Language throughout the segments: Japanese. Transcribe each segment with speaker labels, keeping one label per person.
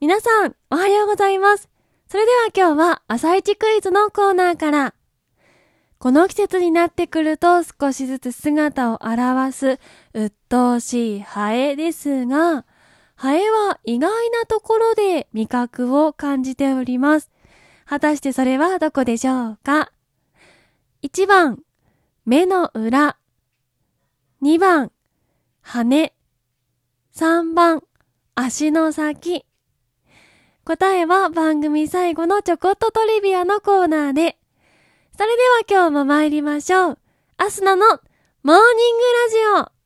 Speaker 1: 皆さん、おはようございます。それでは今日は朝一クイズのコーナーから。この季節になってくると少しずつ姿を現す鬱陶しいハエですが、ハエは意外なところで味覚を感じております。果たしてそれはどこでしょうか ?1 番、目の裏。2番、羽。3番、足の先。答えは番組最後のちょこっとトリビアのコーナーで。それでは今日も参りましょう。アスナのモーニングラジオ。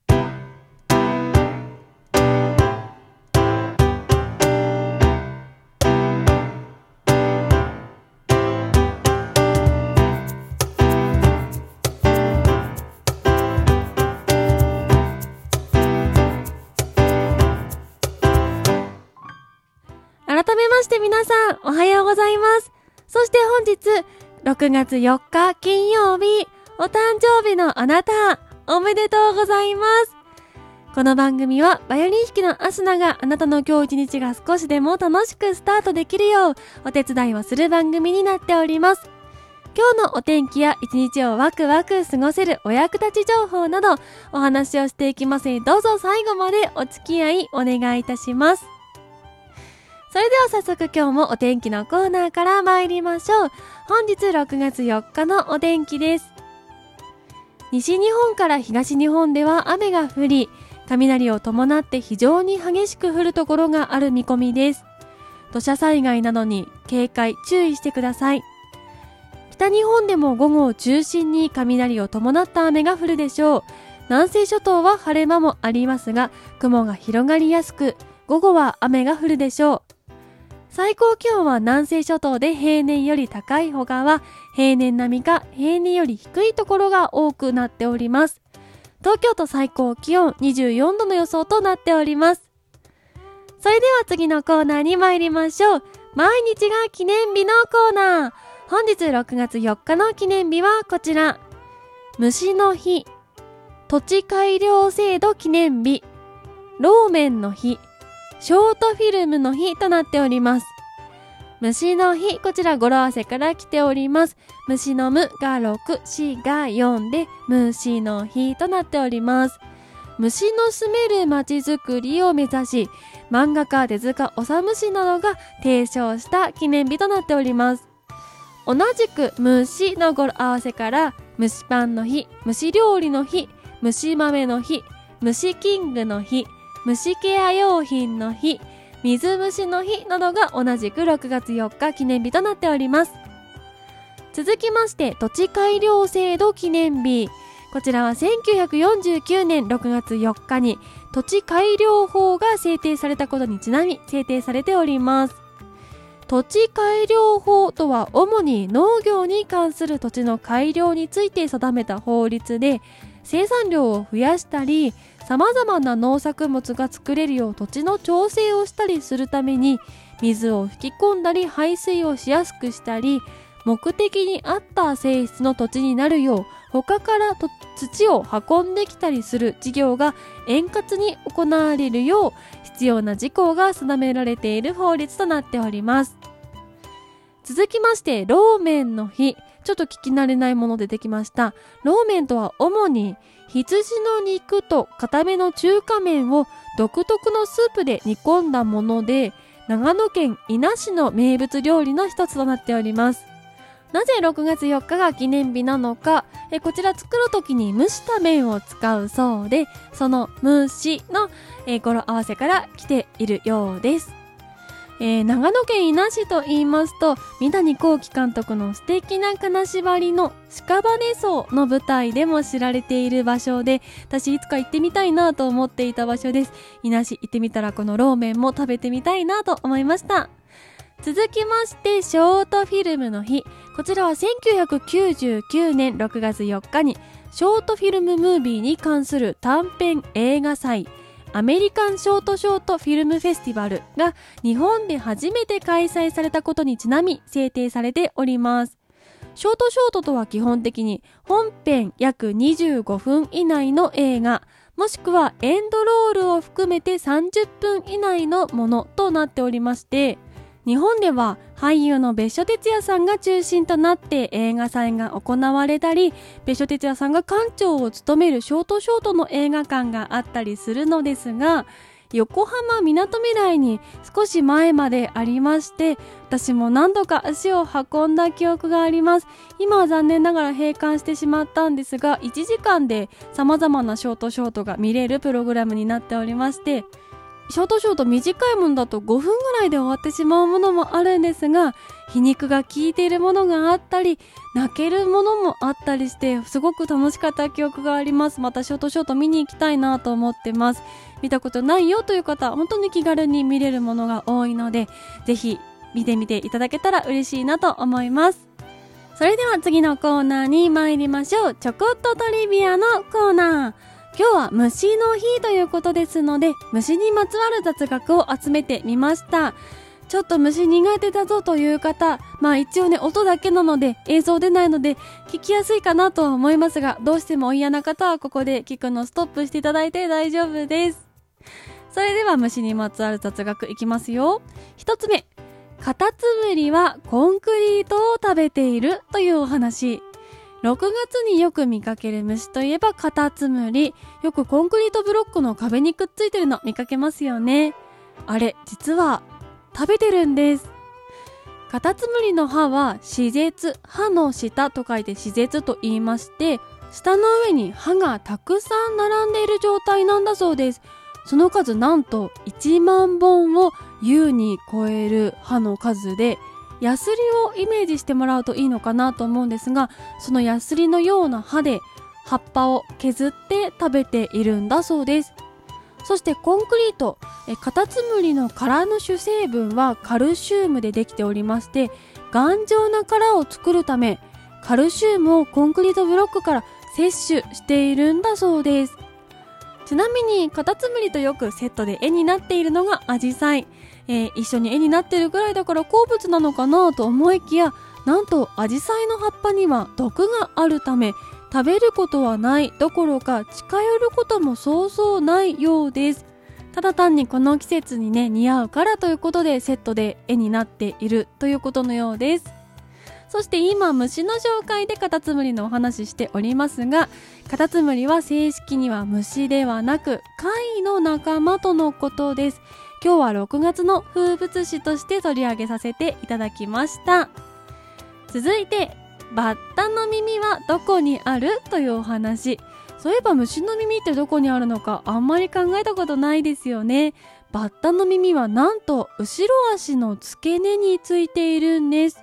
Speaker 1: 皆さん、おはようございます。そして本日、6月4日金曜日、お誕生日のあなた、おめでとうございます。この番組は、バイオリン弾きのアスナがあなたの今日一日が少しでも楽しくスタートできるよう、お手伝いをする番組になっております。今日のお天気や一日をワクワク過ごせるお役立ち情報など、お話をしていきます、どうぞ最後までお付き合いお願いいたします。それでは早速今日もお天気のコーナーから参りましょう。本日6月4日のお天気です。西日本から東日本では雨が降り、雷を伴って非常に激しく降るところがある見込みです。土砂災害などに警戒、注意してください。北日本でも午後を中心に雷を伴った雨が降るでしょう。南西諸島は晴れ間もありますが、雲が広がりやすく、午後は雨が降るでしょう。最高気温は南西諸島で平年より高い他は平年並みか平年より低いところが多くなっております。東京都最高気温24度の予想となっております。それでは次のコーナーに参りましょう。毎日が記念日のコーナー。本日6月4日の記念日はこちら。虫の日、土地改良制度記念日、ローメンの日、ショートフィルムの日となっております。虫の日、こちら語呂合わせから来ております。虫の無が6、死が4で虫の日となっております。虫の住める街づくりを目指し、漫画家手塚治虫氏などが提唱した記念日となっております。同じく虫の語呂合わせから、蒸しパンの日、蒸し料理の日、蒸し豆の日、蒸しキングの日、虫ケア用品の日、水虫の日などが同じく6月4日記念日となっております。続きまして、土地改良制度記念日。こちらは1949年6月4日に土地改良法が制定されたことにちなみ制定されております。土地改良法とは主に農業に関する土地の改良について定めた法律で生産量を増やしたり様々な農作物が作れるよう土地の調整をしたりするために水を吹き込んだり排水をしやすくしたり目的に合った性質の土地になるよう他から土を運んできたりする事業が円滑に行われるよう必要な事項が定められている法律となっております。続きましてローメンの日。ちょっと聞き慣れないもの出てきました。ローメンとは主に羊の肉と固めの中華麺を独特のスープで煮込んだもので長野県伊那市の名物料理の一つとなっております。なぜ6月4日が記念日なのかえこちら作るときに蒸した麺を使うそうでその蒸しのえ語呂合わせから来ているようです。えー、長野県伊那市と言いますと三谷幸喜監督の素敵な金縛りの屍荘の舞台でも知られている場所で私いつか行ってみたいなと思っていた場所です。伊那市行ってみたらこのローメンも食べてみたいなと思いました。続きましてショートフィルムの日。こちらは1999年6月4日にショートフィルムムービーに関する短編映画祭。アメリカンショートショートフィルムフェスティバルが日本で初めて開催されたことにちなみ制定されております。ショートショートとは基本的に本編約25分以内の映画、もしくはエンドロールを含めて30分以内のものとなっておりまして、日本では俳優の別所哲也さんが中心となって映画祭が行われたり、別所哲也さんが館長を務めるショートショートの映画館があったりするのですが、横浜みなとみらいに少し前までありまして私も何度か足を運んだ記憶があります。今は残念ながら閉館してしまったんですが1時間で様々なショートショートが見れるプログラムになっておりましてショートショート短いものだと5分ぐらいで終わってしまうものもあるんですが皮肉が効いているものがあったり泣けるものもあったりしてすごく楽しかった記憶があります。またショートショート見に行きたいなと思ってます見たことないよという方本当に気軽に見れるものが多いのでぜひ見てみていただけたら嬉しいなと思います。それでは次のコーナーに参りましょう。ちょこっとトリビアのコーナー。今日は虫の日ということですので、虫にまつわる雑学を集めてみました。ちょっと虫苦手だぞという方、まあ一応ね、音だけなので映像出ないので聞きやすいかなとは思いますが、どうしても嫌な方はここで聞くのストップしていただいて大丈夫です。それでは虫にまつわる雑学いきますよ。一つ目。カタツムリはコンクリートを食べているというお話。6月によく見かける虫といえばカタツムリ。よくコンクリートブロックの壁にくっついてるの見かけますよね。あれ、実は食べてるんです。カタツムリの歯は歯舌、歯の下と書いて歯舌と言いまして、舌の上に歯がたくさん並んでいる状態なんだそうです。その数なんと1万本を優に超える歯の数で、ヤスリをイメージしてもらうといいのかなと思うんですがそのヤスリのような歯で葉っぱを削って食べているんだそうです。そしてコンクリートカタツムリの殻の主成分はカルシウムでできておりまして頑丈な殻を作るためカルシウムをコンクリートブロックから摂取しているんだそうです。ちなみにカタツムリとよくセットで絵になっているのがアジサイ。えー、一緒に絵になってるぐらいだから好物なのかなと思いきやなんとアジサイの葉っぱには毒があるため食べることはないどころか近寄ることもそうそうないようです。ただ単にこの季節にね似合うからということでセットで絵になっているということのようです。そして今虫の紹介でカタツムリのお話ししておりますがカタツムリは正式には虫ではなく貝の仲間とのことです。今日は6月の風物詩として取り上げさせていただきました。続いてバッタの耳はどこにあるというお話。そういえば虫の耳ってどこにあるのかあんまり考えたことないですよね。バッタの耳はなんと後ろ足の付け根についているんです。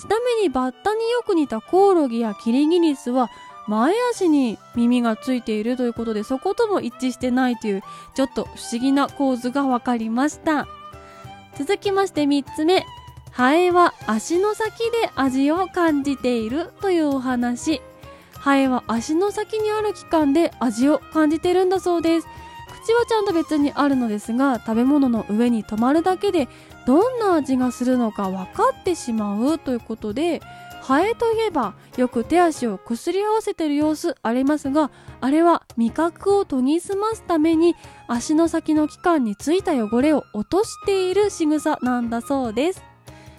Speaker 1: ちなみにバッタによく似たコオロギやキリギリスは前足に耳がついているということでそことも一致してないというちょっと不思議な構図が分かりました。続きまして3つ目。ハエは足の先で味を感じているというお話。ハエは足の先にある器官で味を感じているんだそうです。口はちゃんと別にあるのですが食べ物の上に止まるだけでどんな味がするのか分かってしまうということでハエといえばよく手足をこすり合わせてる様子ありますがあれは味覚を研ぎ澄ますために足の先の器官についた汚れを落としている仕草なんだそうです。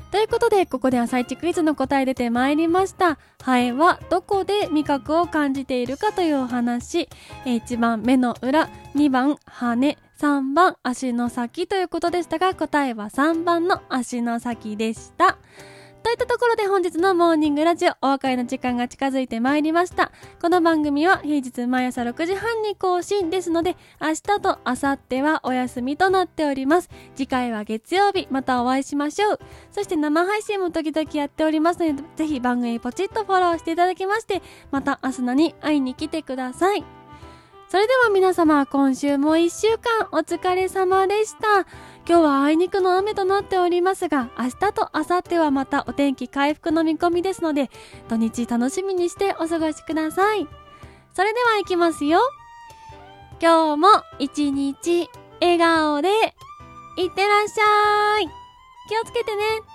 Speaker 1: ということでここで朝一クイズの答え出てまいりました。ハエはどこで味覚を感じているかというお話。1番目の裏2番羽3番足の先ということでしたが答えは3番の足の先でした。といったところで本日のモーニングラジオお別れの時間が近づいてまいりました。この番組は平日毎朝6時半に更新ですので、明日と明後日はお休みとなっております。次回は月曜日、またお会いしましょう。そして生配信も時々やっておりますので、ぜひ番組ポチッとフォローしていただきまして、また明日のに会いに来てください。それでは皆様、今週も一週間お疲れ様でした。今日はあいにくの雨となっておりますが、明日と明後日はまたお天気回復の見込みですので、土日楽しみにしてお過ごしください。それでは行きますよ。今日も一日笑顔でいってらっしゃい。気をつけてね。